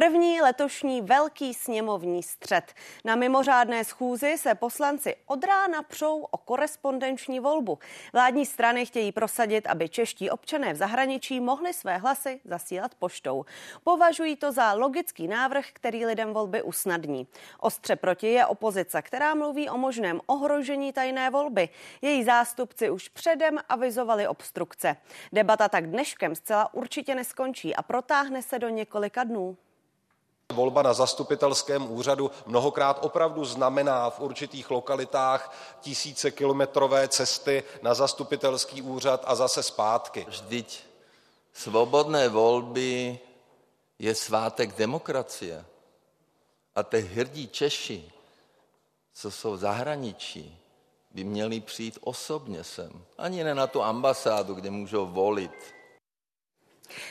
První letošní velký sněmovní střed. Na mimořádné schůzi se poslanci od rána přou o korespondenční volbu. Vládní strany chtějí prosadit, aby čeští občané v zahraničí mohli své hlasy zasílat poštou. Považují to za logický návrh, který lidem volby usnadní. Ostře proti je opozice, která mluví o možném ohrožení tajné volby. Její zástupci už předem avizovali obstrukce. Debata tak dneškem zcela určitě neskončí a protáhne se do několika dnů. Volba na zastupitelském úřadu mnohokrát opravdu znamená v určitých lokalitách tisíce kilometrové cesty na zastupitelský úřad a zase zpátky. Vždyť svobodné volby je svátek demokracie. A ty hrdí Češi, co jsou v zahraničí, by měli přijít osobně sem. Ani ne na tu ambasádu, kde můžou volit.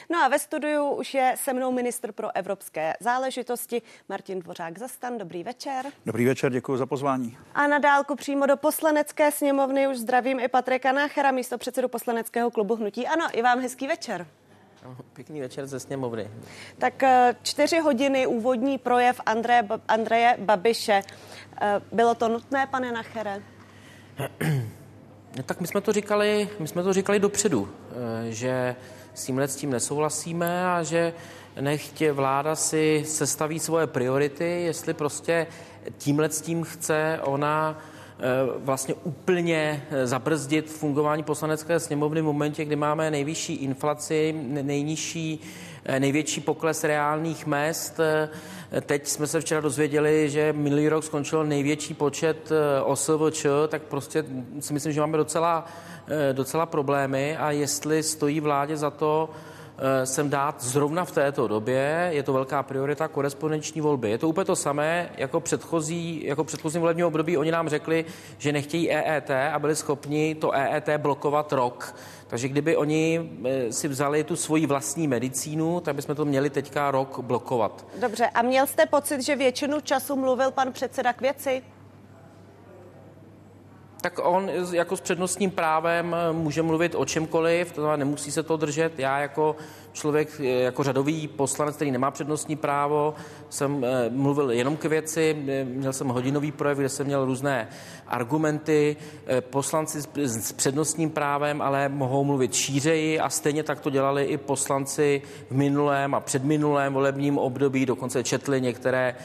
No a ve studiu už je se mnou ministr pro evropské záležitosti Martin Dvořák Zastan. Dobrý večer. Dobrý večer, děkuji za pozvání. A na dálku přímo do poslanecké sněmovny už zdravím i Patrika Náchera, místo předsedu poslaneckého klubu Hnutí. Ano, i vám hezký večer. Pěkný večer ze sněmovny. Tak eh, čtyři hodiny úvodní projev Andreje, Andreje Babiše. Eh, bylo to nutné, pane Nachere? tak my jsme to říkali, my jsme to říkali dopředu, eh, že s tímhle s tím nesouhlasíme a že nechtě vláda si sestaví svoje priority, jestli prostě tímhle s tím chce ona eh, vlastně úplně eh, zabrzdit fungování poslanecké sněmovny v momentě, kdy máme nejvyšší inflaci, nejnižší, eh, největší pokles reálných mest. Teď jsme se včera dozvěděli, že minulý rok skončil největší počet OSVČ, tak prostě si myslím, že máme docela docela problémy a jestli stojí vládě za to eh, sem dát zrovna v této době, je to velká priorita, korespondenční volby. Je to úplně to samé jako předchozí, jako předchozí volební období. Oni nám řekli, že nechtějí EET a byli schopni to EET blokovat rok. Takže kdyby oni eh, si vzali tu svoji vlastní medicínu, tak bychom to měli teďka rok blokovat. Dobře, a měl jste pocit, že většinu času mluvil pan předseda k věci? Tak on jako s přednostním právem eh, může mluvit o čemkoliv, to znamená, nemusí se to držet. Já jako člověk, eh, jako řadový poslanec, který nemá přednostní právo, jsem eh, mluvil jenom k věci, měl jsem hodinový projev, kde jsem měl různé argumenty. Poslanci s přednostním právem ale mohou mluvit šířeji a stejně tak to dělali i poslanci v minulém a předminulém volebním období, dokonce četli některé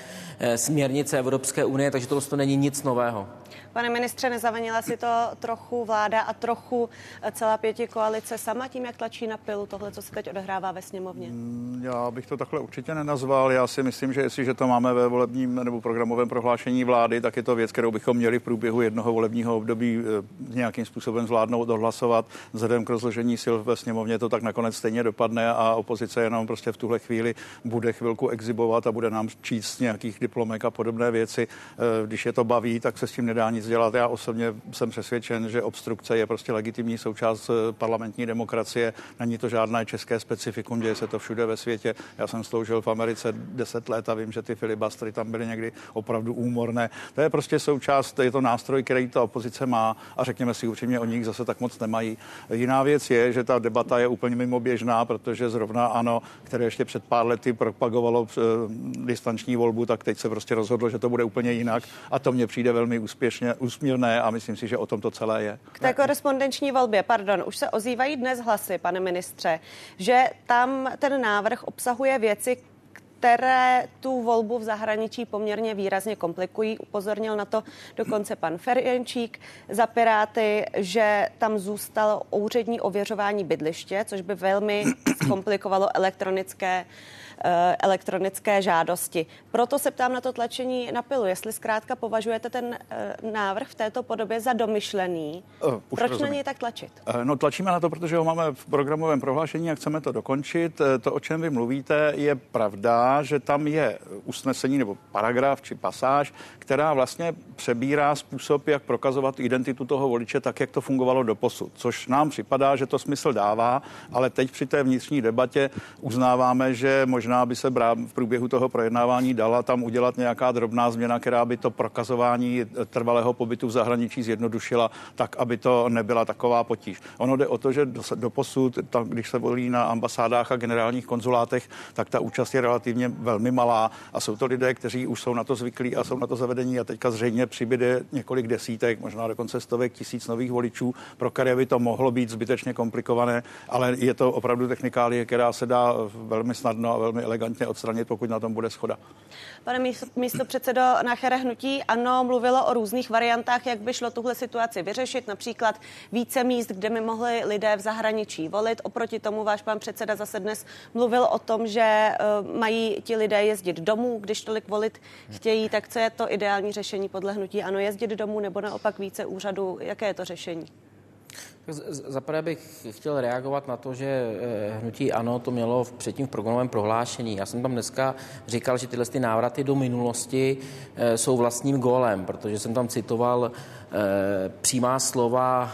směrnice Evropské unie, takže to prostě není nic nového. Pane ministře, nezavanila si to trochu vláda a trochu eh, celá pěti koalice sama tím, jak tlačí na pilu tohle, co se teď odehrává ve sněmovně? Mm, já bych to takhle určitě nenazval. Já si myslím, že jestliže to máme ve volebním nebo programovém prohlášení vlády, tak je to věc, kterou bychom měli v průběhu jednoho volebního období eh, nějakým způsobem zvládnout, dohlasovat. Vzhledem k rozložení sil ve sněmovně to tak nakonec stejně dopadne a opozice jenom prostě v tuhle chvíli bude chvilku exibovat a bude nám číst nějakých diplomek a podobné věci. Eh, když je to baví, tak se s tím nedá nic nic dělat. Já osobně jsem přesvědčen, že obstrukce je prostě legitimní součást eh, parlamentní demokracie. Není to žádné české specifikum, děje se to všude ve světě. Já jsem sloužil v Americe 10 let a vím, že ty filibastry tam byly někdy opravdu úmorné. To je prostě součást, je to nástroj, který ta opozice má a řekněme si upřímně, o nich zase tak moc nemají. Jiná věc je, že ta debata je úplně mimo běžná, protože zrovna ano, které ještě před pár lety propagovalo eh, distanční volbu, tak teď se prostě rozhodlo, že to bude úplně jinak a to mně přijde velmi úspěšně úsměvné a myslím si, že o tom to celé je. K té korespondenční volbě, pardon, už se ozývají dnes hlasy, pane ministře, že tam ten návrh obsahuje věci, které tu volbu v zahraničí poměrně výrazně komplikují. Upozornil na to dokonce pan Ferjenčík za Piráty, že tam zůstalo úřední ověřování bydliště, což by velmi zkomplikovalo elektronické Eh, elektronické žádosti. Proto se ptám na to tlačení na pilu, jestli zkrátka považujete ten eh, návrh v této podobě za domyšlený. Uh, Proč rozumím. na něj tak tlačit? No tlačíme na to, protože ho máme v programovém prohlášení a chceme to dokončit. To, o čem vy mluvíte, je pravda, že tam je usnesení nebo paragraf či pasáž, která vlastně přebírá způsob, jak prokazovat identitu toho voliče tak, jak to fungovalo do posud. Což nám připadá, že to smysl dává, ale teď při té vnitřní debatě uznáváme, že možná by se v průběhu toho projednávání dala tam udělat nějaká drobná změna, která by to prokazování trvalého pobytu v zahraničí zjednodušila, tak aby to nebyla taková potíž. Ono jde o to, že do, do posud, tam, když se volí na ambasádách a generálních konzulátech, tak ta účast je relativně velmi malá a jsou to lidé, kteří už jsou na to zvyklí a jsou na to zavedení a teďka zřejmě přibyde několik desítek, možná dokonce stovek tisíc nových voličů, pro které by to mohlo být zbytečně komplikované, ale je to opravdu technikálie, která se dá velmi snadno a velmi elegantně odstranit, pokud na tom bude schoda. Pane místo předsedo Nachere hnutí, ano, mluvilo o různých variantách, jak by šlo tuhle situaci vyřešit, například více míst, kde by mohli lidé v zahraničí volit. Oproti tomu váš pan předseda zase dnes mluvil o tom, že uh, mají ti lidé jezdit domů, když tolik volit chtějí, tak co je to ideální řešení podle hnutí? Ano, jezdit domů nebo naopak více úřadů? Jaké je to řešení? Zaprvé bych chtěl reagovat na to, že eh, hnutí ANO to mělo v předtím v programovém prohlášení. Já jsem tam dneska říkal, že tyhle ty návraty do minulosti eh, jsou vlastním gólem, protože jsem tam citoval Eh, přímá slova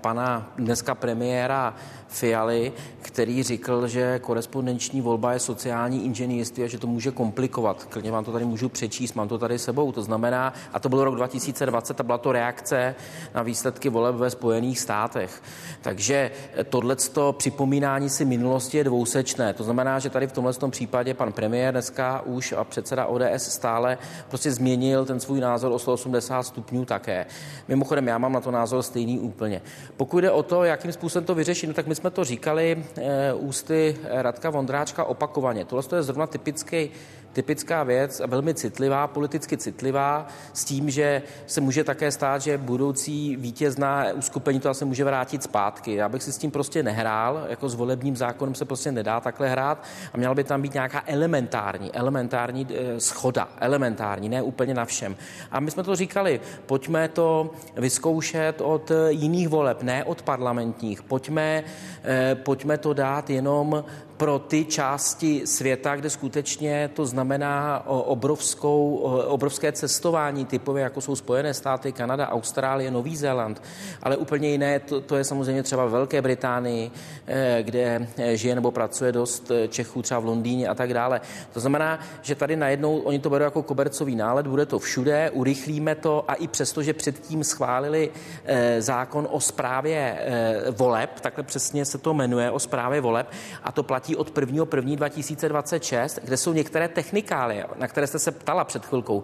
pana dneska premiéra Fialy, který říkal, že korespondenční volba je sociální inženýrství a že to může komplikovat. Klidně vám to tady můžu přečíst, mám to tady sebou. To znamená, a to byl rok 2020 a byla to reakce na výsledky voleb ve Spojených státech. Takže tohleto připomínání si minulosti je dvousečné. To znamená, že tady v tomhle případě pan premiér dneska už a předseda ODS stále prostě změnil ten svůj názor o 180 stupňů také. Mimochodem, já mám na to názor stejný úplně. Pokud jde o to, jakým způsobem to vyřešit, no tak my to říkali e, ústy Radka Vondráčka opakovaně. Tohle je zrovna typický typická věc, velmi citlivá, politicky citlivá, s tím, že se může také stát, že budoucí vítězná uskupení to se může vrátit zpátky. Já bych si s tím prostě nehrál, jako s volebním zákonem se prostě nedá takhle hrát a měla by tam být nějaká elementární, elementární e, schoda, elementární, ne úplně na všem. A my jsme to říkali, pojďme to vyzkoušet od jiných voleb, ne od parlamentních. Pojďme, e, pojďme to dát jenom pro ty části světa, kde skutečně to znamená obrovskou, obrovské cestování, typově jako jsou Spojené státy, Kanada, Austrálie, Nový Zéland, ale úplně jiné to, to je samozřejmě třeba Velké Británii, eh, kde eh, žije nebo pracuje dost eh, Čechů, třeba v Londýně a tak dále. To znamená, že tady najednou oni to berou jako kobercový nálet, bude to všude, urychlíme to a i přesto, že předtím schválili zákon o správě voleb, takhle přesně se to jmenuje, o správě voleb a to platí platí od 1. 1. 2026, kde jsou některé technikálie, na které jste se ptala před chvilkou.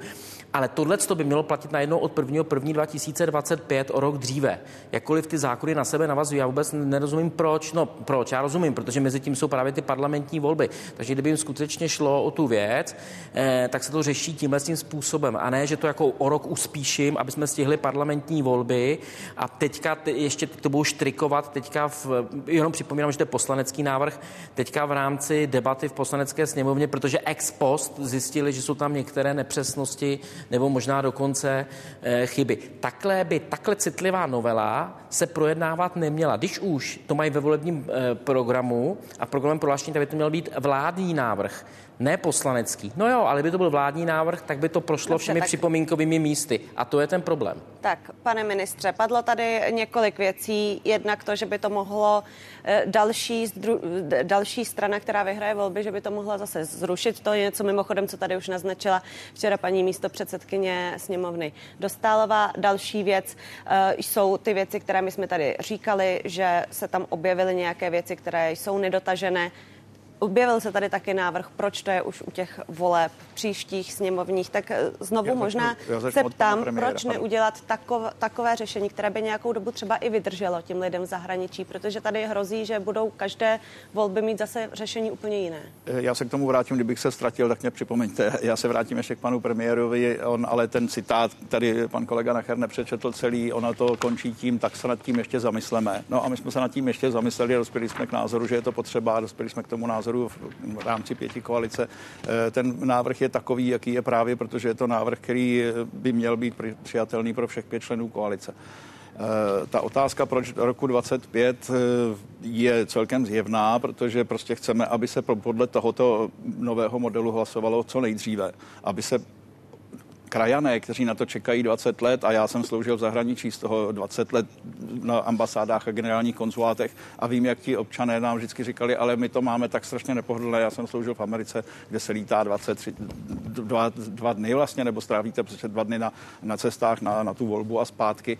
Ale tohle by mělo platit najednou od 1. 1. 2025 o rok dříve. Jakkoliv ty zákony na sebe navazují, já vůbec nerozumím proč. No proč, já rozumím, protože mezi tím jsou právě ty parlamentní volby. Takže kdyby jim skutečně šlo o tu věc, eh, tak se to řeší tímhle tím způsobem. A ne, že to jako o rok uspíším, aby jsme stihli parlamentní volby a teďka ještě to budou štrikovat, teďka v, jenom připomínám, že to je poslanecký návrh, teďka v rámci debaty v poslanecké sněmovně, protože ex post zjistili, že jsou tam některé nepřesnosti nebo možná dokonce e, chyby. Takhle by, takhle citlivá novela se projednávat neměla. Když už to mají ve volebním e, programu a programem prohlášení, tak by to měl být vládní návrh ne poslanecký. No jo, ale by to byl vládní návrh, tak by to prošlo Dobře, všemi tak... připomínkovými místy. A to je ten problém. Tak, pane ministře, padlo tady několik věcí. Jednak to, že by to mohlo eh, další, zdru, další strana, která vyhraje volby, že by to mohla zase zrušit. To je něco mimochodem, co tady už naznačila včera paní místo předsedkyně sněmovny Dostálová. Další věc uh, jsou ty věci, které my jsme tady říkali, že se tam objevily nějaké věci, které jsou nedotažené. Objevil se tady taky návrh, proč to je už u těch voleb příštích sněmovních, tak eh, znovu já možná začnu, se ptám, proč neudělat takové, takové řešení, které by nějakou dobu třeba i vydrželo těm lidem v zahraničí, protože tady hrozí, že budou každé volby mít zase řešení úplně jiné. Eh, já se k tomu vrátím, kdybych se ztratil, tak mě připomeňte. Já se vrátím ještě k panu premiérovi, on ale ten citát, tady pan kolega Nacher nepřečetl celý, ona to končí tím, tak se nad tím ještě zamysleme. No a my jsme se nad tím ještě zamysleli a dospěli jsme k názoru, že je to potřeba, dospěli jsme k tomu názoru názoru v rámci pěti koalice. Eh, ten návrh je takový, jaký je právě, protože je to návrh, který by měl být přijatelný pro všech pět členů koalice. Eh, ta otázka, proč roku 25 eh, je celkem zjevná, protože prostě chceme, aby se podle tohoto nového modelu hlasovalo co nejdříve, aby se krajané, kteří na to čekají 20 let a já jsem sloužil v zahraničí z toho 20 let na ambasádách a generálních konzulátech a vím, jak ti občané nám vždycky říkali, ale my to máme tak strašně nepohodlné. Já jsem sloužil v Americe, kde se lítá 23, dva, dva dny vlastně, nebo strávíte přece dva dny na, na cestách na, na tu volbu a zpátky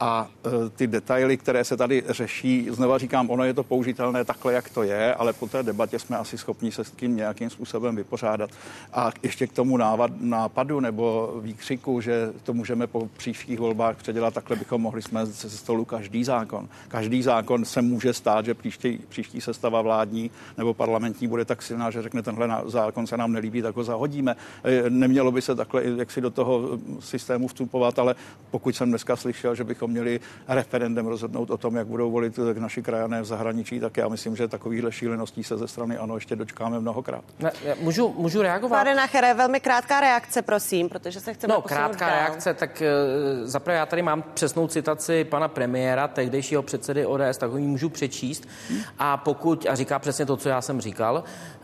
a e, ty detaily, které se tady řeší, znova říkám, ono je to použitelné takhle, jak to je, ale po té debatě jsme asi schopni se s tím nějakým způsobem vypořádat. A ještě k tomu návad, nápadu nebo výkřiku, že to můžeme po příštích volbách předělat, takhle bychom mohli jsme ze stolu každý zákon. Každý zákon se může stát, že příští, příští sestava vládní nebo parlamentní bude tak silná, že řekne, tenhle zákon se nám nelíbí, tak ho zahodíme. E, nemělo by se takhle jak si do toho systému vstupovat, ale pokud jsem dneska slyšel, že bychom bychom měli referendem rozhodnout o tom, jak budou volit naši krajané v zahraničí, tak já myslím, že takovýchhle šíleností se ze strany ano ještě dočkáme mnohokrát. Ne, můžu, můžu reagovat? Pane Nachere, velmi krátká reakce, prosím, protože se chceme No, krátká dál. reakce, tak uh, zaprvé já tady mám přesnou citaci pana premiéra, tehdejšího předsedy ODS, tak ho ji můžu přečíst. Hmm. A pokud, a říká přesně to, co já jsem říkal.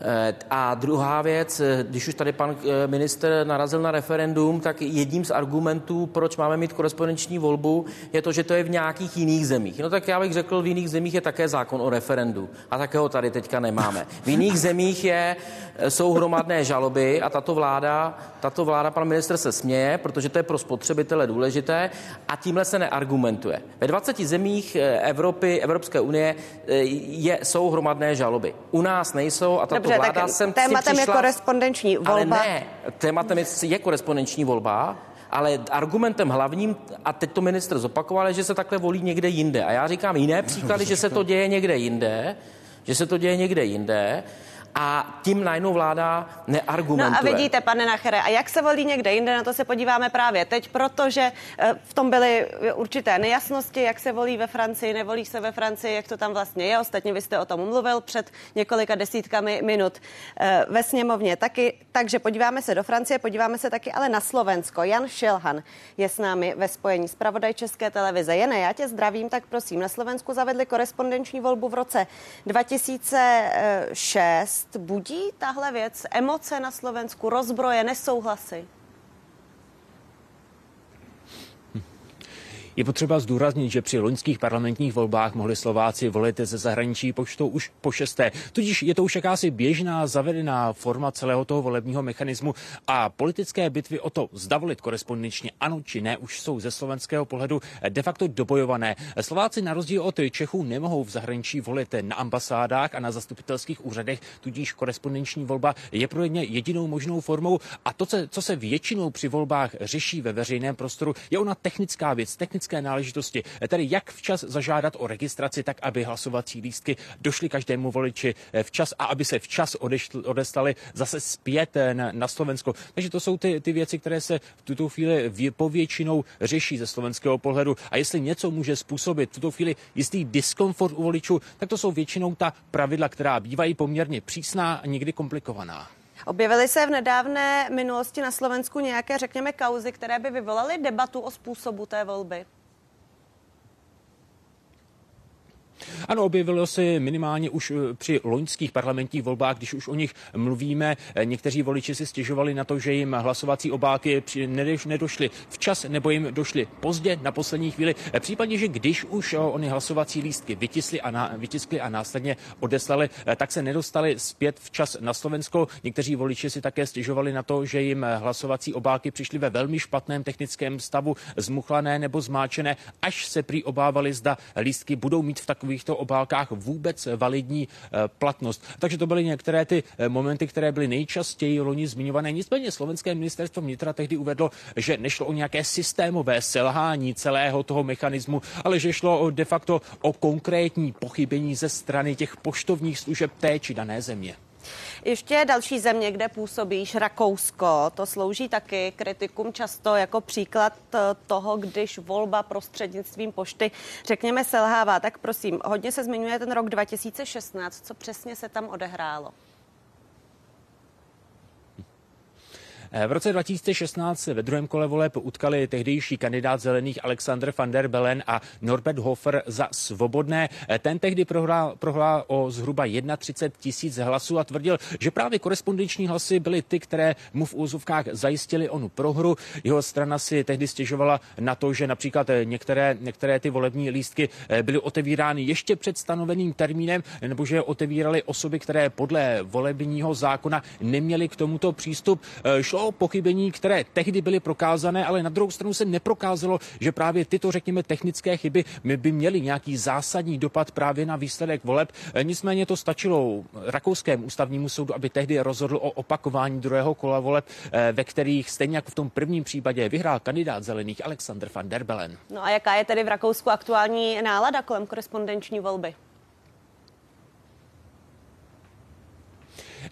Uh, a druhá věc, eh, když už tady pan minister narazil na referendum, tak jedním z argumentů, proč máme mít korespondenční volbu, je to, že to je v nějakých jiných zemích. No tak já bych řekl, v jiných zemích je také zákon o referendu a takého tady teďka nemáme. V jiných zemích je, jsou hromadné žaloby a tato vláda, tato vláda, pan minister se směje, protože to je pro spotřebitele důležité a tímhle se neargumentuje. Ve 20 zemích eh, Evropy, Evropské unie eh, je, jsou hromadné žaloby. U nás nejsou a tato Dobře, vláda tak jsem tématem přišla, je korespondenční volba. Ale ne, tématem je, je korespondenční volba ale argumentem hlavním, a teď to ministr zopakoval, je, že se takhle volí někde jinde. A já říkám jiné příklady, že se to děje někde jinde, že se to děje někde jinde a tím najednou vláda neargumentuje. No a vidíte, pane Nachere, a jak se volí někde jinde, na to se podíváme právě teď, protože eh, v tom byly určité nejasnosti, jak se volí ve Francii, nevolí se ve Francii, jak to tam vlastně je. Ostatně vy jste o tom mluvil před několika desítkami minut eh, ve sněmovně taky. Takže podíváme se do Francie, podíváme se taky ale na Slovensko. Jan Šilhan je s námi ve spojení s pravodaj České televize. Jene, já tě zdravím, tak prosím, na Slovensku zavedli korespondenční volbu v roce 2006 budí tahle věc emoce na Slovensku, rozbroje, nesouhlasy? Je potřeba zdůraznit, že při loňských parlamentních volbách mohli Slováci volit ze zahraničí poštou už po šesté. Tudíž je to už jakási běžná, zavedená forma celého toho volebního mechanismu a politické bitvy o to, zda volit korespondenčně ano či ne, už jsou ze slovenského pohledu de facto dobojované. Slováci na rozdíl od Čechů nemohou v zahraničí volit na ambasádách a na zastupitelských úřadech, tudíž korespondenční volba je pro ně jedinou možnou formou. A to, co se většinou při volbách řeší ve veřejném prostoru, je ona technická věc, technická technické náležitosti, tedy jak včas zažádat o registraci, tak aby hlasovací lístky došly každému voliči včas a aby se včas odestali zase zpět na, na Slovensko. Takže to jsou ty, ty věci, které se v tuto chvíli povětšinou řeší ze slovenského pohledu. A jestli něco může způsobit v tuto chvíli jistý diskomfort u voličů, tak to jsou většinou ta pravidla, která bývají poměrně přísná a někdy komplikovaná. Objevily se v nedávné minulosti na Slovensku nějaké, řekněme, kauzy, které by vyvolaly debatu o způsobu té volby? Ano, objevilo se minimálně už eh, při loňských parlamentních volbách, když už o nich mluvíme. Eh, někteří voliči si stěžovali na to, že jim hlasovací obálky nedošly včas nebo jim došly pozdě na poslední chvíli. Eh, případně, že když už oni hlasovací lístky vytisli a, na, vytiskli a následně odeslali, tak se nedostali zpět včas na Slovensko. Někteří voliči si také stěžovali na to, že jim hlasovací obálky přišly ve velmi špatném technickém stavu, zmuchlané nebo zmáčené, až se prý obávali, zda lístky budou mít v takových takovýchto obálkách vůbec validní eh, platnost. Takže to byly některé ty eh, momenty, které byly nejčastěji loni zmiňované. Nicméně slovenské ministerstvo vnitra tehdy uvedlo, že nešlo o nějaké systémové selhání celého toho mechanismu, ale že šlo o de facto o konkrétní pochybení ze strany těch poštovních služeb té či dané země. Ještě další země, kde působíš, Rakousko, to slouží taky kritikům často jako příklad eh, toho, když volba prostřednictvím pošty, řekněme, selhává. Tak prosím, hodně se zmiňuje ten rok 2016. Co přesně se tam odehrálo? V roce 2016 ve druhém kole voleb utkali tehdejší kandidát zelených Alexander van der Bellen a Norbert Hofer za svobodné. Ten tehdy prohrál, prohrál o zhruba 31 tisíc hlasů a tvrdil, že právě korespondenční hlasy byly ty, které mu v úzovkách zajistili onu prohru. Jeho strana si tehdy stěžovala na to, že například některé, některé ty volební lístky byly otevírány ještě před stanoveným termínem, nebo že otevírali osoby, které podle volebního zákona neměly k tomuto přístup. Šlo o pochybení, které tehdy byly prokázané, ale na druhou stranu se neprokázalo, že právě tyto, řekněme, technické chyby by měly nějaký zásadní dopad právě na výsledek voleb. Nicméně to stačilo rakouskému ústavnímu soudu, aby tehdy rozhodl o opakování druhého kola voleb, ve kterých stejně jako v tom prvním případě vyhrál kandidát zelených Alexander van der Bellen. No a jaká je tedy v Rakousku aktuální nálada kolem korespondenční volby?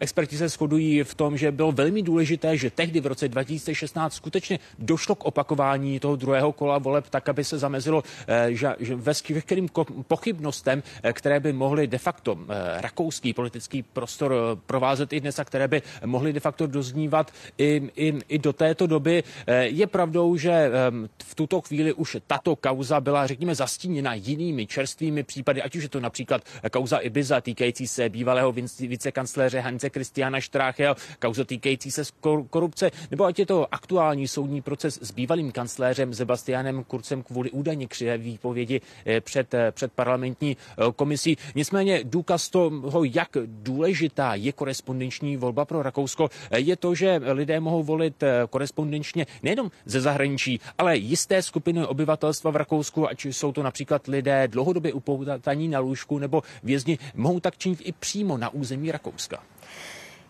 Experti se shodují v tom, že bylo velmi důležité, že tehdy v roce 2016 skutečně došlo k opakování toho druhého kola voleb, tak aby se zamezilo eh, že, že veškerým pochybnostem, eh, které by mohly de facto eh, rakouský politický prostor provázet i dnes a které by mohly de facto doznívat i, i, i do této doby. Je pravdou, že v tuto chvíli už tato kauza byla, řekněme, zastíněna jinými čerstvými případy, ať už je to například kauza Ibiza týkající se bývalého vicekancléře Hanse Kristiana Štráchel, kauza týkající se korupce, nebo ať je to aktuální soudní proces s bývalým kancléřem Sebastianem Kurcem kvůli údajně křivé výpovědi eh, před, eh, před parlamentní eh, komisí. Nicméně důkaz toho, jak důležitá je korespondenční volba pro Rakousko, je to, že lidé mohou volit korespondenčně nejenom ze zahraničí, ale jisté skupiny obyvatelstva v Rakousku, ať jsou to například lidé dlouhodobě upoutaní na lůžku nebo vězni, mohou tak činit i přímo na území Rakouska.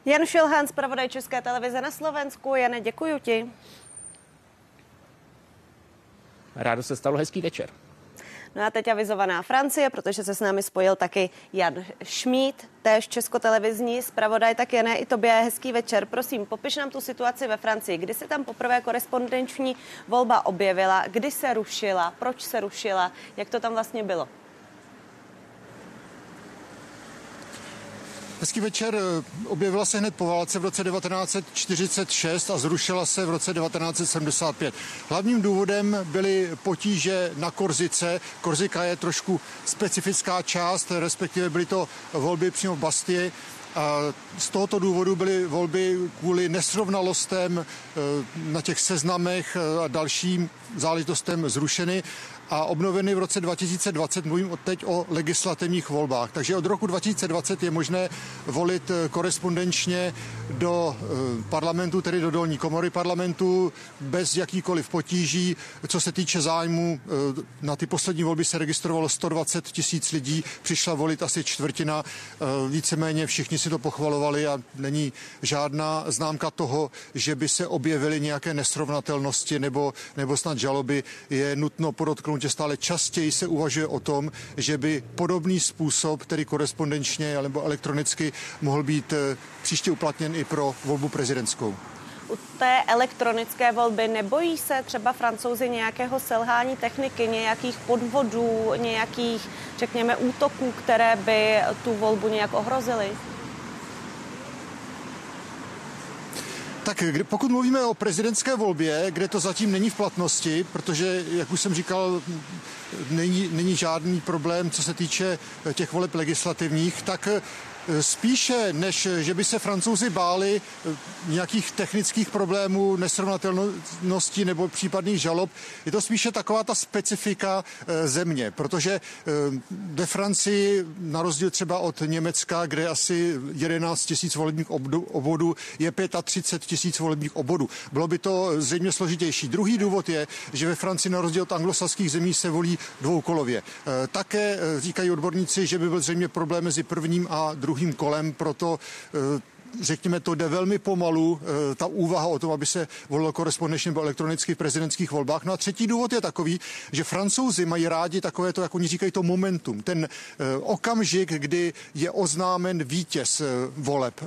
Jan Šilhán, zpravodaj České televize na Slovensku. Jane, děkuji ti. Rádo se stalo, hezký večer. No a teď avizovaná Francie, protože se s námi spojil taky Jan Šmít, též českotelevizní zpravodaj. Tak Jané, i tobě hezký večer. Prosím, popiš nám tu situaci ve Francii. Kdy se tam poprvé korespondenční volba objevila, kdy se rušila, proč se rušila, jak to tam vlastně bylo? Hezký večer. Objevila se hned po válce v roce 1946 a zrušila se v roce 1975. Hlavním důvodem byly potíže na Korzice. Korzika je trošku specifická část, respektive byly to volby přímo v Bastii. A z tohoto důvodu byly volby kvůli nesrovnalostem eh, na těch seznamech a dalším záležitostem zrušeny a obnoveny v roce 2020. Mluvím teď o legislativních volbách. Takže od roku 2020 je možné volit eh, korespondenčně do eh, parlamentu, tedy do dolní komory parlamentu, bez jakýkoliv potíží. Co se týče zájmu, eh, na ty poslední volby se registrovalo 120 tisíc lidí, přišla volit asi čtvrtina. Víceméně všichni si to pochvalovali a není žádná známka toho, že by se objevily nějaké nesrovnatelnosti nebo, nebo snad žaloby. Je nutno podotknout, že stále častěji se uvažuje o tom, že by podobný způsob, tedy korespondenčně nebo elektronicky, mohl být eh, příště uplatněn i pro volbu prezidentskou u té elektronické volby nebojí se třeba francouzi nějakého selhání techniky, nějakých podvodů, nějakých, řekněme, útoků, které by tu volbu nějak ohrozily? Tak pokud mluvíme o prezidentské volbě, kde to zatím není v platnosti, protože, jak už jsem říkal, není, není žádný problém, co se týče těch voleb legislativních, tak Spíše, než že by se francouzi báli eh, nějakých technických problémů, nesrovnatelnosti nebo případných žalob, je to spíše taková ta specifika eh, země, protože eh, ve Francii, na rozdíl třeba od Německa, kde asi 11 tisíc volebních obvodů, je 35 tisíc volebních obvodů. Bylo by to zřejmě složitější. Druhý důvod je, že ve Francii na rozdíl od anglosaských zemí se volí dvoukolově. Také říkají odborníci, že by byl zřejmě problém mezi prvním a druhým druhým kolem, proto eh, řekněme, to jde velmi pomalu, eh, ta úvaha o tom, aby se volilo korespondenčně nebo elektronicky v prezidentských volbách. No a třetí důvod je takový, že francouzi mají rádi takové to, jak oni říkají, to momentum, ten eh, okamžik, kdy je oznámen vítěz voleb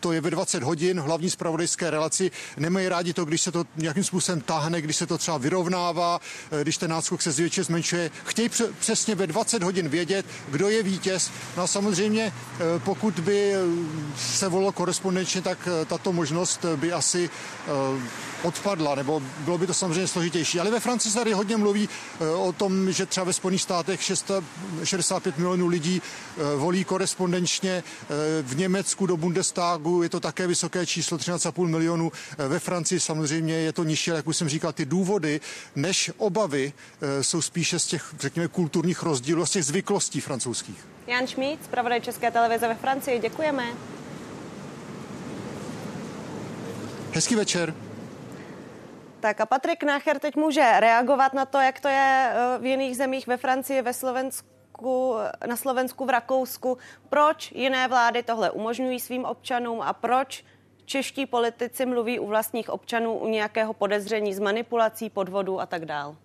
to je ve 20 hodin hlavní spravodajské relaci. Nemají rádi to, když se to nějakým způsobem tahne, když se to třeba vyrovnává, když ten náskok se zvětšuje, zmenšuje. Chtějí přesně ve 20 hodin vědět, kdo je vítěz. No a samozřejmě, pokud by se volilo tak tato možnost by asi odpadla, nebo bylo by to samozřejmě složitější. Ale ve Francii se tady hodně mluví eh, o tom, že třeba ve Spojených státech 65 milionů lidí eh, volí korespondenčně. Eh, v Německu do Bundestagu je to také vysoké číslo 13,5 milionů. Ve Francii samozřejmě je to nižší, ale jak už jsem říkal, ty důvody než obavy jsou spíše z těch, řekněme, kulturních rozdílů, z těch zvyklostí francouzských. Jan Šmíc, zpravodaj České televize ve Francii, děkujeme. Hezký večer. Tak a Patrik Nácher teď může reagovat na to, jak to je eh, v jiných zemích ve Francii, ve Slovensku, na Slovensku, v Rakousku. Proč jiné vlády tohle umožňují svým občanům a proč čeští politici mluví u vlastních občanů u nějakého podezření z manipulací, podvodu a tak dále?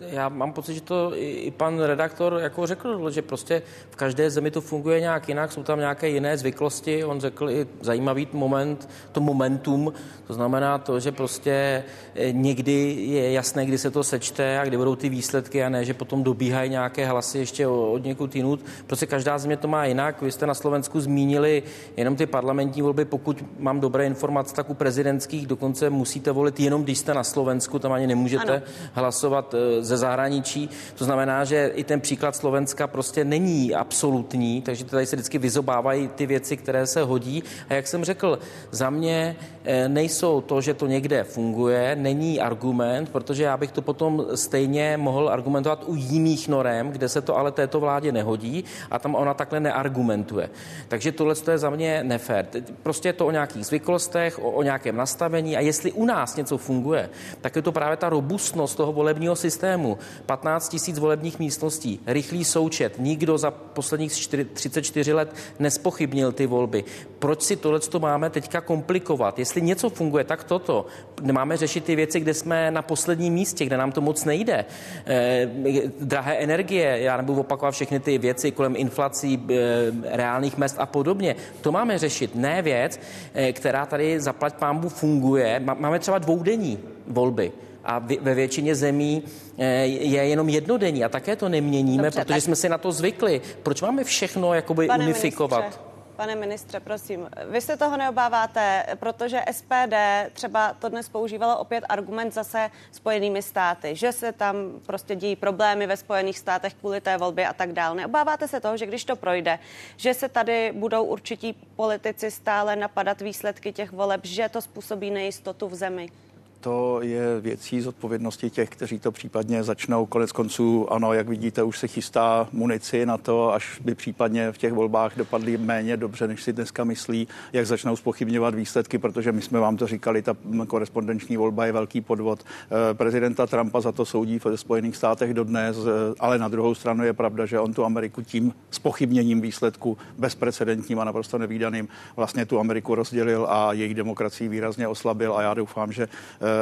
Já mám pocit, že to i, i pan redaktor jako řekl, že prostě v každé zemi to funguje nějak jinak, jsou tam nějaké jiné zvyklosti. On řekl i zajímavý moment, to momentum, to znamená to, že prostě eh, někdy je jasné, kdy se to sečte a kdy budou ty výsledky a ne, že potom dobíhají nějaké hlasy ještě od někud jinut. Prostě každá země to má jinak. Vy jste na Slovensku zmínili jenom ty parlamentní volby, pokud mám dobré informace, tak u prezidentských dokonce musíte volit jenom, když jste na Slovensku, tam ani nemůžete ano. hlasovat eh, ze zahraničí. To znamená, že i ten příklad Slovenska prostě není absolutní, takže tady se vždycky vyzobávají ty věci, které se hodí. A jak jsem řekl, za mě eh, nejsou to, že to někde funguje, není argument, protože já bych to potom stejně mohl argumentovat u jiných norem, kde se to ale této vládě nehodí a tam ona takhle neargumentuje. Takže tohle je za mě nefér. Prostě je to o nějakých zvyklostech, o, o nějakém nastavení a jestli u nás něco funguje, tak je to právě ta robustnost toho volebního systému systému, 15 tisíc volebních místností, rychlý součet, nikdo za posledních 34 let nespochybnil ty volby. Proč si tohle máme teďka komplikovat? Jestli něco funguje, tak toto. Nemáme řešit ty věci, kde jsme na posledním místě, kde nám to moc nejde. Eh, drahé energie, já nebudu opakovat všechny ty věci kolem inflací, eh, reálných mest a podobně. To máme řešit, ne věc, eh, která tady zaplať pámbu funguje. Máme třeba dvoudenní volby a ve většině zemí eh, je jenom jednodenní a také to neměníme, Dobře, protože tak... jsme si na to zvykli. Proč máme všechno jakoby Pane unifikovat? Ministře. Pane ministře, prosím, vy se toho neobáváte, protože SPD třeba to dnes používalo opět argument zase Spojenými státy, že se tam prostě dějí problémy ve Spojených státech kvůli té volbě a tak dále. Neobáváte se toho, že když to projde, že se tady budou určití politici stále napadat výsledky těch voleb, že to způsobí nejistotu v zemi? To je věcí zodpovědnosti těch, kteří to případně začnou. Konec konců, ano, jak vidíte, už se chystá munici na to, až by případně v těch volbách dopadly méně dobře, než si dneska myslí, jak začnou spochybňovat výsledky, protože my jsme vám to říkali, ta korespondenční volba je velký podvod. Eh, prezidenta Trumpa za to soudí v Spojených státech dodnes, eh, ale na druhou stranu je pravda, že on tu Ameriku tím spochybněním výsledku bezprecedentním a naprosto nevýdaným vlastně tu Ameriku rozdělil a její demokracii výrazně oslabil a já doufám, že eh,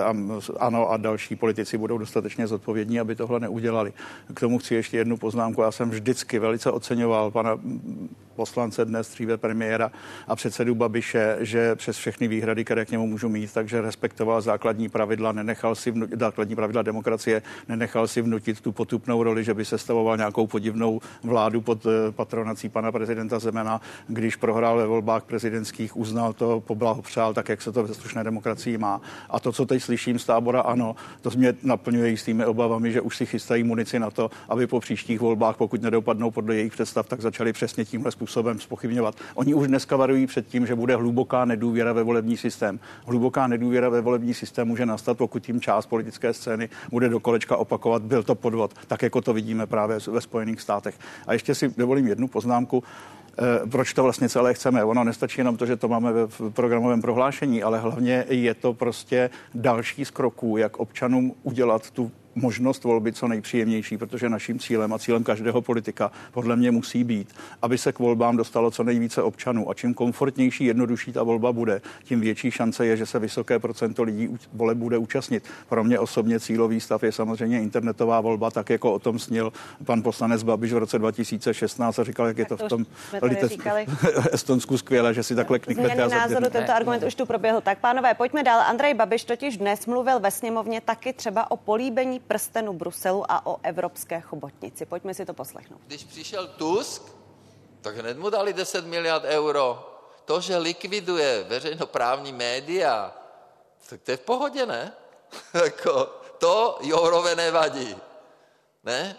ano a další politici budou dostatečně zodpovědní, aby tohle neudělali. K tomu chci ještě jednu poznámku. Já jsem vždycky velice oceňoval pana poslance dnes, dříve premiéra a předsedu Babiše, že přes všechny výhrady, které k němu můžu mít, takže respektoval základní pravidla, nenechal si vnutit, základní pravidla demokracie, nenechal si vnutit tu potupnou roli, že by se stavoval nějakou podivnou vládu pod eh, patronací pana prezidenta Zemena. Když prohrál ve volbách prezidentských, uznal to, poblahopřál, tak jak se to ve slušné demokracii má. A to, co teď slyším z tábora, ano, to mě naplňuje jistými obavami, že už si chystají munici na to, aby po příštích volbách, pokud nedopadnou podle jejich představ, tak začali přesně tímhle způsobem spochybňovat. Oni už dneska varují před tím, že bude hluboká nedůvěra ve volební systém. Hluboká nedůvěra ve volební systém může nastat, pokud tím část politické scény bude do kolečka opakovat, byl to podvod, tak jako to vidíme právě ve Spojených státech. A ještě si dovolím jednu poznámku. Eh, proč to vlastně celé chceme. Ono nestačí jenom to, že to máme v programovém prohlášení, ale hlavně je to prostě další z kroků, jak občanům udělat tu možnost volby co nejpříjemnější, protože naším cílem a cílem každého politika podle mě musí být, aby se k volbám dostalo co nejvíce občanů. A čím komfortnější, jednodušší ta volba bude, tím větší šance je, že se vysoké procento lidí voleb bude účastnit. Pro mě osobně cílový stav je samozřejmě internetová volba, tak jako o tom snil pan poslanec Babiš v roce 2016 a říkal, jak je to, to v tom Estonsku skvělé, že si takhle kliknete. Změny názoru, tento argument už tu proběhl. Tak pánové, pojďme dál. Andrej Babiš totiž dnes mluvil ve sněmovně taky třeba o políbení prstenu Bruselu a o evropské chobotnici. Pojďme si to poslechnout. Když přišel Tusk, tak hned mu dali 10 miliard euro. To, že likviduje veřejnoprávní média, tak to je v pohodě, ne? Jako, to Jourové nevadí. Ne?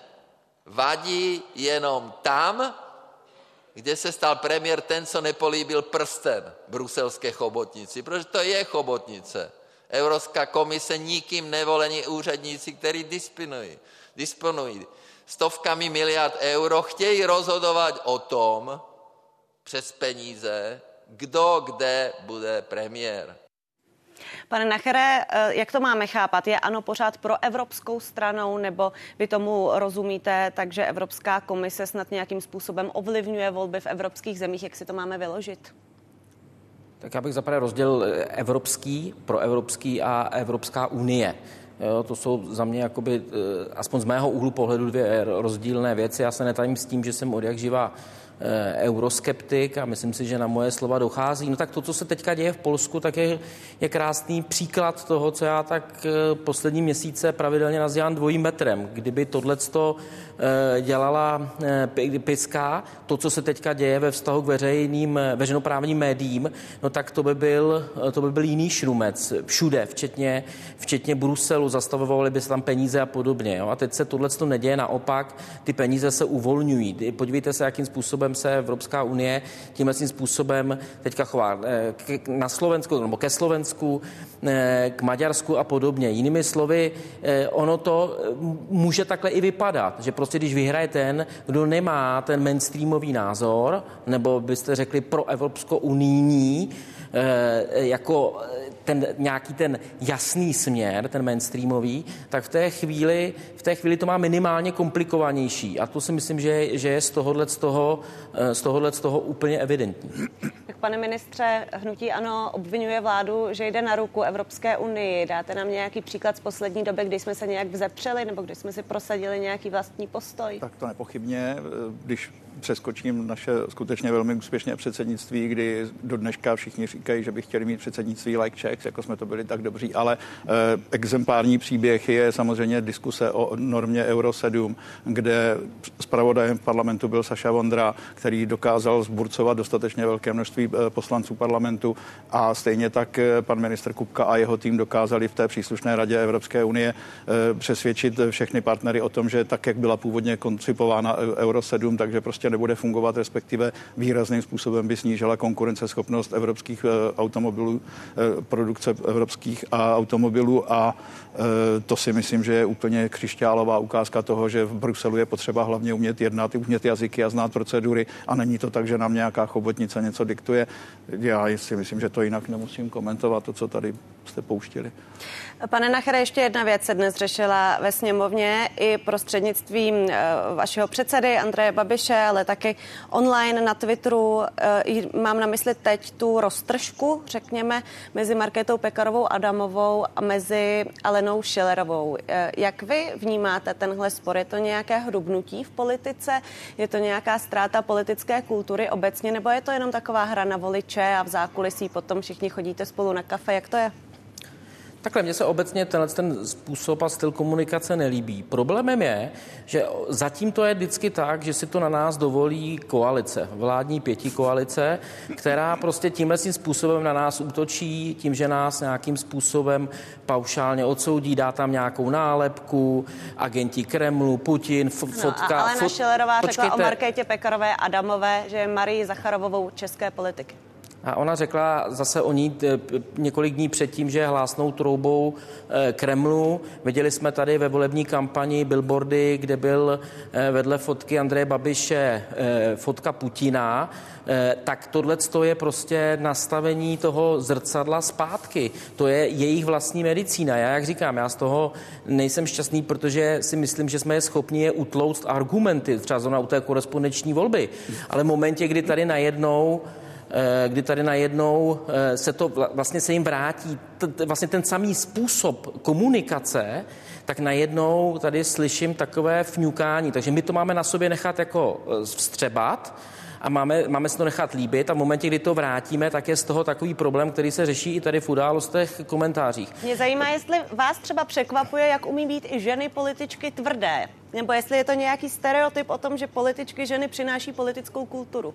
Vadí jenom tam, kde se stal premiér ten, co nepolíbil prsten bruselské chobotnici, protože to je chobotnice. Evropská komise nikým nevolení úředníci, kteří disponují, stovkami miliard euro, chtějí rozhodovat o tom přes peníze, kdo kde bude premiér. Pane Nachere, eh, jak to máme chápat? Je ano pořád pro evropskou stranou, nebo vy tomu rozumíte, takže Evropská komise snad nějakým způsobem ovlivňuje volby v evropských zemích? Jak si to máme vyložit? Tak já bych zaprvé rozdělil eh, evropský, pro evropský a Evropská unie. Jo, to jsou za mě, jakoby, eh, aspoň z mého úhlu pohledu, dvě rozdílné věci. Já se netajím s tím, že jsem od jak živa Eh, euroskeptik a myslím si, že na moje slova dochází. No tak to, co se teďka děje v Polsku, tak je, je krásný příklad toho, co já tak eh, poslední měsíce pravidelně nazývám dvojím metrem. Kdyby tohleto eh, dělala Piska, to, co se teďka děje ve vztahu k veřejným, veřejnoprávním médiím, no tak to by byl, to by byl jiný šrumec všude, včetně, včetně Bruselu, zastavovaly by se tam peníze a podobně. Jo? A teď se tohle neděje, naopak ty peníze se uvolňují. Podívejte se, jakým způsobem se Evropská unie tímhle tím způsobem teďka chová eh, na Slovensku nebo ke Slovensku, eh, k Maďarsku a podobně. Jinými slovy, eh, ono to může takhle i vypadat, že prostě když vyhraje ten, kdo nemá ten mainstreamový názor, nebo byste řekli pro Evropsko unijní, jako ten nějaký ten jasný směr, ten mainstreamový, tak v té chvíli, v té chvíli to má minimálně komplikovanější. A to si myslím, že, že je z tohohle z toho, z tohohle z toho úplně evidentní. Tak pane ministře, hnutí ano obvinuje vládu, že jde na ruku Evropské unii. Dáte nám nějaký příklad z poslední doby, kdy jsme se nějak vzepřeli nebo kdy jsme si prosadili nějaký vlastní postoj? Tak to nepochybně. Když přeskočím naše skutečně velmi úspěšné předsednictví, kdy do dneška všichni říkají, že by chtěli mít předsednictví like Czechs, jako jsme to byli tak dobří, ale eh, exemplární příběh je samozřejmě diskuse o normě Euro 7, kde zpravodajem parlamentu byl Saša Vondra, který dokázal zburcovat dostatečně velké množství eh, poslanců parlamentu. A stejně tak eh, pan minister Kupka a jeho tým dokázali v té příslušné radě Evropské unie eh, přesvědčit všechny partnery o tom, že tak, jak byla původně koncipována Euro 7, takže prostě nebude fungovat, respektive výrazným způsobem by snížila konkurenceschopnost evropských automobilů, produkce evropských a automobilů a to si myslím, že je úplně křišťálová ukázka toho, že v Bruselu je potřeba hlavně umět jednat, umět jazyky a znát procedury a není to tak, že nám nějaká chobotnice něco diktuje. Já si myslím, že to jinak nemusím komentovat, to, co tady jste pouštili. Pane Nachere, ještě jedna věc se dnes řešila ve sněmovně i prostřednictvím eh, vašeho předsedy Andreje Babiše, ale taky online na Twitteru. Eh, mám na mysli teď tu roztržku, řekněme, mezi Markétou Pekarovou Adamovou a mezi Alenou Šilerovou. Eh, jak vy vnímáte tenhle spor? Je to nějaké hrubnutí v politice? Je to nějaká ztráta politické kultury obecně? Nebo je to jenom taková hra na voliče a v zákulisí potom všichni chodíte spolu na kafe? Jak to je? Takhle, mně se obecně tenhle ten způsob a styl komunikace nelíbí. Problémem je, že zatím to je vždycky tak, že si to na nás dovolí koalice, vládní pěti koalice, která prostě tímhle tím způsobem na nás útočí, tím, že nás nějakým způsobem paušálně odsoudí, dá tam nějakou nálepku, agenti Kremlu, Putin, f- no, fotka. Ale fot... Šilerová Počkejte. řekla o Markétě Pekarové Adamové, že je Marii Zacharovou české politiky. A ona řekla zase o ní několik dní předtím, že hlásnou troubou eh, Kremlu. Viděli jsme tady ve volební kampani billboardy, kde byl eh, vedle fotky Andreje Babiše eh, fotka Putina. Tak tohle je prostě nastavení toho zrcadla zpátky. To je jejich vlastní medicína. Já, jak říkám, já z toho nejsem šťastný, protože si myslím, že jsme je schopni je utlouct argumenty, třeba zrovna u té korespondenční volby. Ale v momentě, kdy tady najednou Eh, kdy tady najednou eh, se to vlastně se jim vrátí, vlastně ten samý způsob komunikace, tak najednou tady slyším takové fňukání. Takže my to máme na sobě nechat jako eh, vstřebat, a máme, máme se to nechat líbit a v momentě, kdy to vrátíme, tak je z toho takový problém, který se řeší i tady v událostech komentářích. Mě zajímá, jestli vás třeba překvapuje, jak umí být i ženy političky tvrdé, nebo jestli je to nějaký stereotyp o tom, že političky ženy přináší politickou kulturu.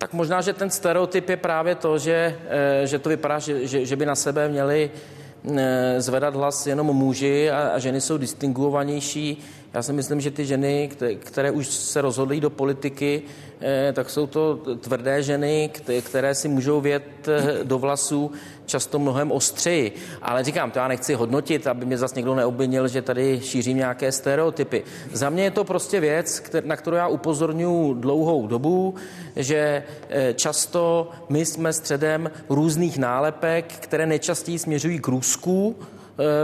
Tak možná, že ten stereotyp je právě to, že, eh, že to vypadá, že, že, že by na sebe měli eh, zvedat hlas jenom muži a, a ženy jsou distinguovanější. Já si myslím, že ty ženy, které už se rozhodly do politiky, eh, tak jsou to tvrdé ženy, které si můžou vět do vlasů často mnohem ostřeji. Ale říkám, to já nechci hodnotit, aby mě zase někdo neobvinil, že tady šířím nějaké stereotypy. Za mě je to prostě věc, na kterou já upozorňuji dlouhou dobu, že eh, často my jsme středem různých nálepek, které nejčastěji směřují k Rusku,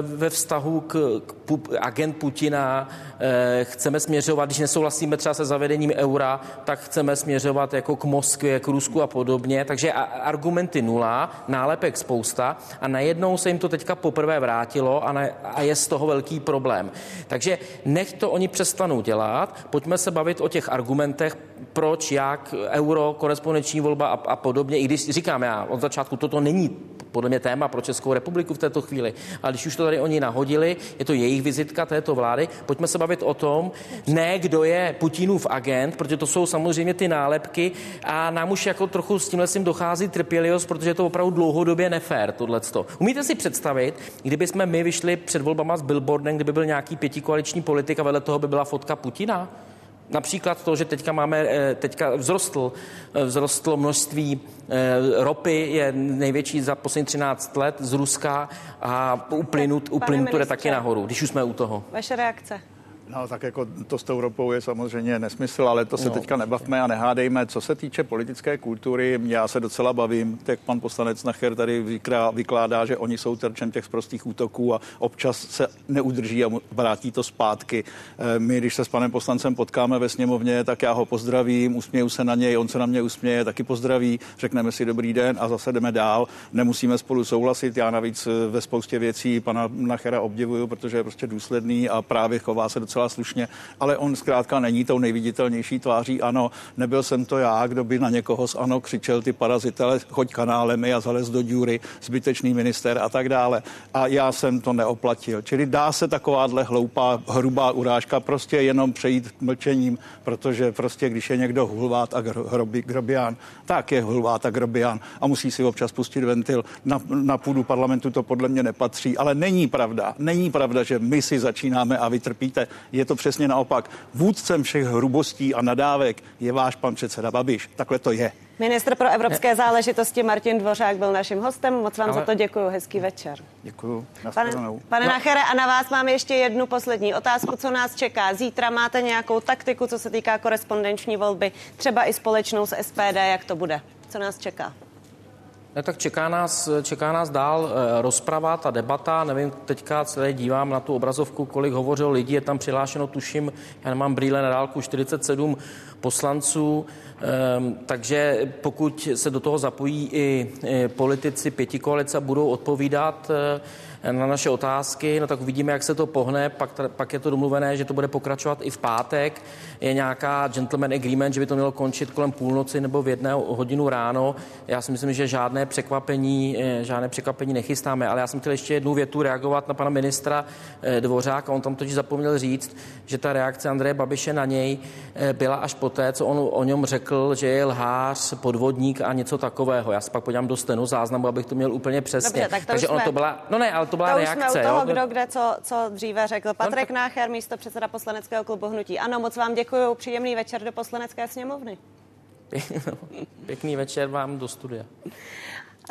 ve vztahu k, k agent Putina, eh, chceme směřovat, když nesouhlasíme třeba se zavedením eura, tak chceme směřovat jako k Moskvě, k Rusku a podobně. Takže argumenty nula, nálepek spousta a najednou se jim to teďka poprvé vrátilo a, na, a je z toho velký problém. Takže nech to oni přestanou dělat, pojďme se bavit o těch argumentech, proč, jak, euro, korespondenční volba a, a podobně. I když říkám já, od začátku toto není podle mě téma pro Českou republiku v této chvíli. Ale když už to tady oni nahodili, je to jejich vizitka této vlády, pojďme se bavit o tom, ne kdo je Putinův agent, protože to jsou samozřejmě ty nálepky a nám už jako trochu s tímhle sim dochází trpělivost, protože je to opravdu dlouhodobě nefér, tohleto. Umíte si představit, kdyby jsme my vyšli před volbama s billboardem, kdyby byl nějaký pětikoaliční politik a vedle toho by byla fotka Putina? Například to, že teďka máme, eh, teďka vzrostl, eh, vzrostlo množství eh, ropy, je největší za poslední 13 let z Ruska a uplynut, uplynut to jde taky nahoru, když už jsme u toho. Vaše reakce? No tak jako to s tou ropou je samozřejmě nesmysl, ale to se no. teďka nebavme a nehádejme. Co se týče politické kultury, já se docela bavím, tak pan poslanec Nacher tady vykládá, že oni jsou terčem těch prostých útoků a občas se neudrží a vrátí to zpátky. Eh, my, když se s panem poslancem potkáme ve sněmovně, tak já ho pozdravím, usměju se na něj, on se na mě usměje, taky pozdraví, řekneme si dobrý den a zase jdeme dál. Nemusíme spolu souhlasit. Já navíc eh, ve spoustě věcí pana Nachera obdivuju, protože je prostě důsledný a právě chová se docela docela slušně, ale on zkrátka není tou nejviditelnější tváří. Ano, nebyl jsem to já, kdo by na někoho z ANO křičel ty parazitele, choď kanálemi a zalez do díry, zbytečný minister a tak dále. A já jsem to neoplatil. Čili dá se takováhle hloupá, hrubá urážka prostě jenom přejít mlčením, protože prostě když je někdo hulvát a hrobi, grobián, tak je hulvát a grobián a musí si občas pustit ventil. Na, na půdu parlamentu to podle mě nepatří, ale není pravda, není pravda, že my si začínáme a vytrpíte je to přesně naopak. Vůdcem všech hrubostí a nadávek je váš pan předseda Babiš. Takhle to je. Ministr pro evropské záležitosti Martin Dvořák byl naším hostem. Moc vám Ale... za to děkuji. Hezký večer. Děkuji. Pane, pane Nachere, a na vás mám ještě jednu poslední otázku. Co nás čeká? Zítra máte nějakou taktiku, co se týká korespondenční volby, třeba i společnou s SPD, jak to bude? Co nás čeká? Ne, tak čeká nás, čeká nás dál e, rozprava, ta debata. Nevím, teďka celé dívám na tu obrazovku, kolik hovořilo lidí. Je tam přihlášeno, tuším, já nemám brýle na dálku, 47 poslanců. E, takže pokud se do toho zapojí i politici pěti koalice budou odpovídat, e, na naše otázky, no tak uvidíme, jak se to pohne, pak, pak je to domluvené, že to bude pokračovat i v pátek. Je nějaká gentleman agreement, že by to mělo končit kolem půlnoci nebo v jedné hodinu ráno. Já si myslím, že žádné překvapení, eh, žádné překvapení nechystáme, ale já jsem chtěl ještě jednu větu reagovat na pana ministra eh, Dvořáka. On tam totiž zapomněl říct, že ta reakce Andreje Babiše na něj eh, byla až poté, co on o něm řekl, že je lhář, podvodník a něco takového. Já se pak podívám do stenu záznamu, abych to měl úplně přesně. Dobře, tak to Takže ono to byla, no ne, ale to byla to reakce. Jsme u toho, jo? kdo kde co, co dříve řekl. Patrik no, Nácher, místo předseda poslaneckého klubu Hnutí. Ano, moc vám děkuji. Příjemný večer do poslanecké sněmovny. Pěkný večer vám do studia.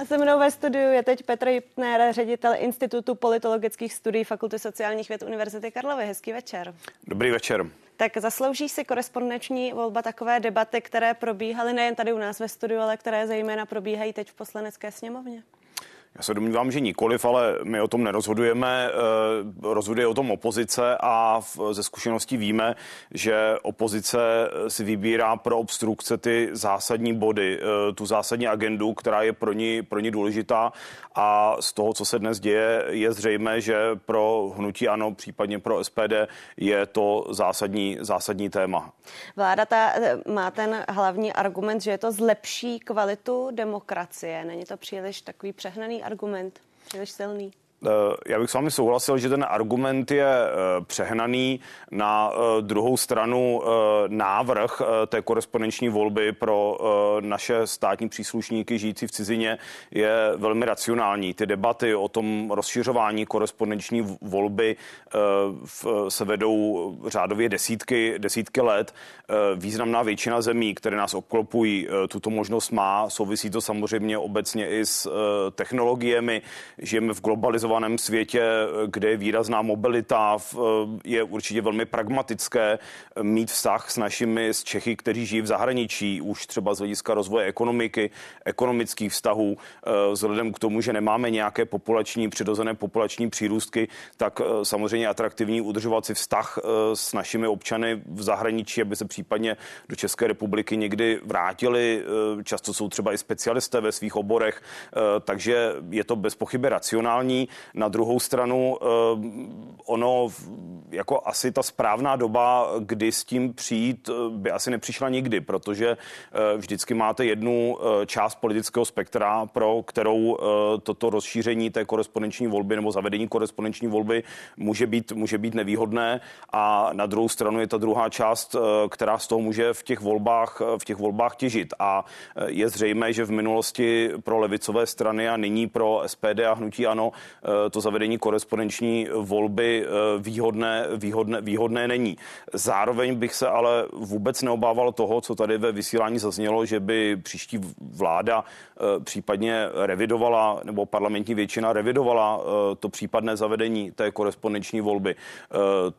A se mnou ve studiu je teď Petr Jipner, ředitel Institutu politologických studií Fakulty sociálních věd Univerzity Karlovy. Hezký večer. Dobrý večer. Tak zaslouží si korespondenční volba takové debaty, které probíhaly nejen tady u nás ve studiu, ale které zejména probíhají teď v poslanecké sněmovně? Já se domnívám, že nikoliv, ale my o tom nerozhodujeme. Eh, rozhoduje o tom opozice a ze zkušeností víme, že opozice si vybírá pro obstrukce ty zásadní body, eh, tu zásadní agendu, která je pro ní, pro ní důležitá a z toho, co se dnes děje, je zřejmé, že pro hnutí ano, případně pro SPD je to zásadní, zásadní téma. Vláda ta, eh, má ten hlavní argument, že je to zlepší kvalitu demokracie. Není to příliš takový přehnaný argument, příliš silný? Eh, já bych s vámi souhlasil, že ten argument je eh, přehnaný. Na eh, druhou stranu návrh té korespondenční volby pro naše státní příslušníky žijící v cizině je velmi racionální. Ty debaty o tom rozšiřování korespondenční volby se vedou řádově desítky, desítky let. Významná většina zemí, které nás obklopují, tuto možnost má. Souvisí to samozřejmě obecně i s technologiemi. Žijeme v globalizovaném globalizovaném světě, kde je výrazná mobilita, je určitě velmi pragmatické mít vztah s našimi z Čechy, kteří žijí v zahraničí, už třeba z hlediska rozvoje ekonomiky, ekonomických vztahů, eh, vzhledem k tomu, že nemáme nějaké populační, přirozené populační přírůstky, tak eh, samozřejmě atraktivní udržovat si vztah eh, s našimi občany v zahraničí, aby se případně do České republiky někdy vrátili. Často jsou třeba i specialisté ve svých oborech, takže je to bez pochyby racionální. Na druhou stranu eh, ono jako asi ta správná doba, kdy s tím přijít, eh, by asi nepřišla nikdy, protože eh, vždycky máte jednu část politického spektra, pro kterou toto rozšíření té korespondenční volby nebo zavedení korespondenční volby může být, může být nevýhodné. A na druhou stranu je ta druhá část, která z toho může v těch volbách, v těch volbách těžit. A je zřejmé, že v minulosti pro levicové strany a nyní pro SPD a hnutí ano to zavedení korespondenční volby eh, výhodné, výhodné, výhodné není. Zároveň bych se ale vůbec neobával toho, co tady ve vysílání zaznělo, že by příští vláda eh, případně revidovala, nebo parlamentní většina revidovala to případné zavedení té korespondenční volby.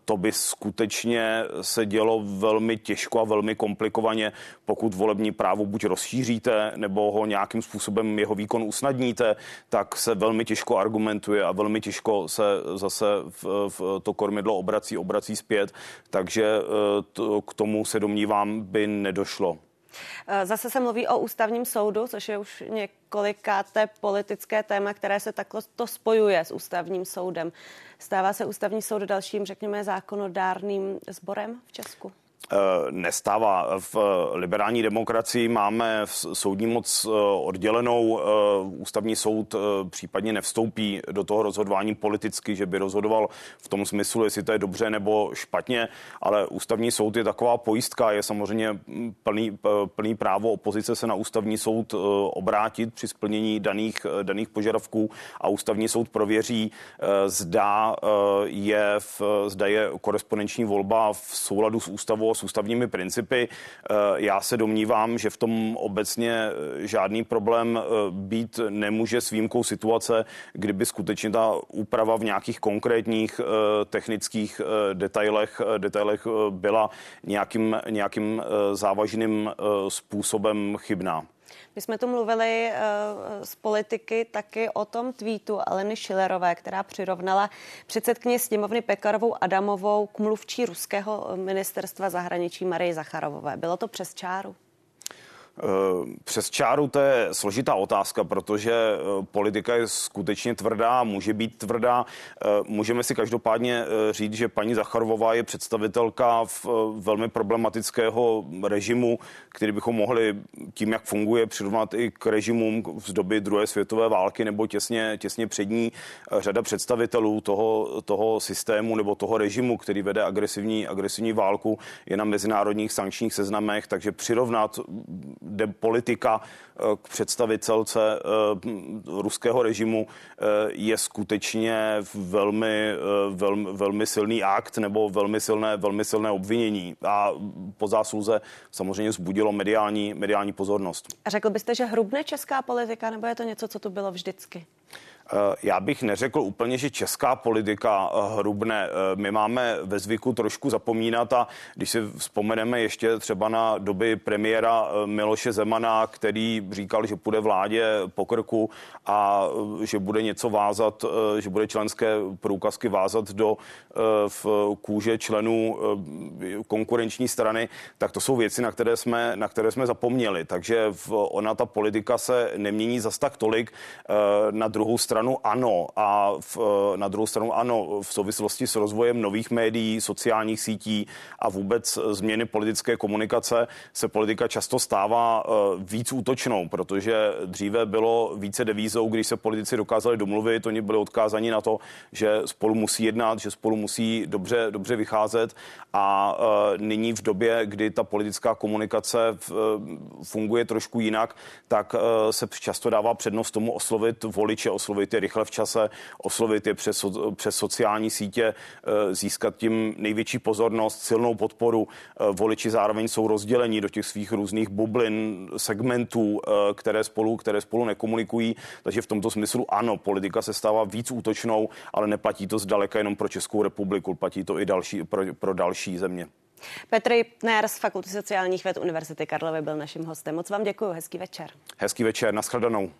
To by skutečně se dělo velmi těžko a velmi komplikovaně, pokud volební právo buď rozšíříte, nebo ho nějakým způsobem jeho výkon usnadníte, tak se velmi těžko argumentuje a velmi těžko se zase v, v to kormidlo obrací, obrací zpět, takže eh, to, k tomu se domnívám by nedošlo. Eh, zase se mluví o ústavním soudu, což je už několikáté politické téma, které se takto to spojuje s ústavním soudem. Stává se ústavní soud dalším, řekněme, zákonodárným sborem v Česku? Eh, nestává. V liberální demokracii máme v soudní moc eh, oddělenou. Eh, ústavní soud případně nevstoupí do toho rozhodování politicky, že by rozhodoval v tom smyslu, jestli to je dobře nebo špatně, ale ústavní soud je taková pojistka, je samozřejmě plný, plný právo opozice se na ústavní soud obrátit při splnění daných, daných požadavků a ústavní soud prověří, zda je, v, zda je korespondenční volba v souladu s ústavou s ústavními principy. Eh, já se domnívám, že v tom obecně eh, žádný problém eh, být nemůže s výjimkou situace, kdyby skutečně ta úprava v nějakých konkrétních technických detailech, detailech byla nějakým, nějakým závažným způsobem chybná. My jsme tu mluvili uh, z politiky taky o tom tweetu Aleny Šilerové, která přirovnala předsedkyně sněmovny Pekarovou Adamovou k mluvčí ruského ministerstva zahraničí Marie Zacharovové. Bylo to přes čáru? Eh, přes čáru to je složitá otázka, protože eh, politika je skutečně tvrdá, může být tvrdá. Eh, můžeme si každopádně říct, že paní Zacharovová je představitelka v velmi problematického režimu, který bychom mohli tím, jak funguje, přirovnat i k režimům z doby druhé světové války nebo těsně, těsně před ní. Řada představitelů toho, toho systému nebo toho režimu, který vede agresivní, agresivní válku, je na mezinárodních sankčních seznamech, takže přirovnat de politika k představitelce ruského režimu je skutečně velmi, velmi, velmi silný akt nebo velmi silné, velmi silné obvinění a po zásluze samozřejmě zbudilo mediální, mediální pozornost. A řekl byste, že hrubne česká politika, nebo je to něco, co tu bylo vždycky? Eh, já bych neřekl úplně, že česká politika eh, hrubne. Eh, my máme ve zvyku trošku zapomínat a když si vzpomeneme ještě třeba na doby premiéra Miloše Zemana, který říkal, že půjde vládě po krku a že bude něco vázat, že bude členské průkazky vázat do v kůže členů konkurenční strany, tak to jsou věci, na které jsme, na které jsme zapomněli. Takže ona ta politika se nemění zas tak tolik. Na druhou stranu stranu ano a v, eh, na druhou stranu ano v souvislosti s rozvojem nových médií, sociálních sítí a vůbec změny politické komunikace se politika často stává eh, víc útočnou, protože dříve bylo více devízou, když se politici dokázali domluvit, oni byli odkázaní na to, že spolu musí jednat, že spolu musí dobře, dobře vycházet a eh, nyní v době, kdy ta politická komunikace funguje trošku jinak, tak se často dává přednost tomu oslovit voliče, oslovit oslovit je rychle v čase, oslovit je přes, přes sociální sítě, eh, získat tím největší pozornost, silnou podporu. Eh, voliči zároveň jsou rozdělení do těch svých různých bublin, segmentů, eh, které spolu, které spolu nekomunikují. Takže v tomto smyslu ano, politika se stává víc útočnou, ale neplatí to zdaleka jenom pro Českou republiku, platí to i další, pro, pro další země. Petr Jipner z Fakulty sociálních věd Univerzity Karlovy byl naším hostem. Moc vám děkuji, hezký večer. Hezký večer, nashledanou.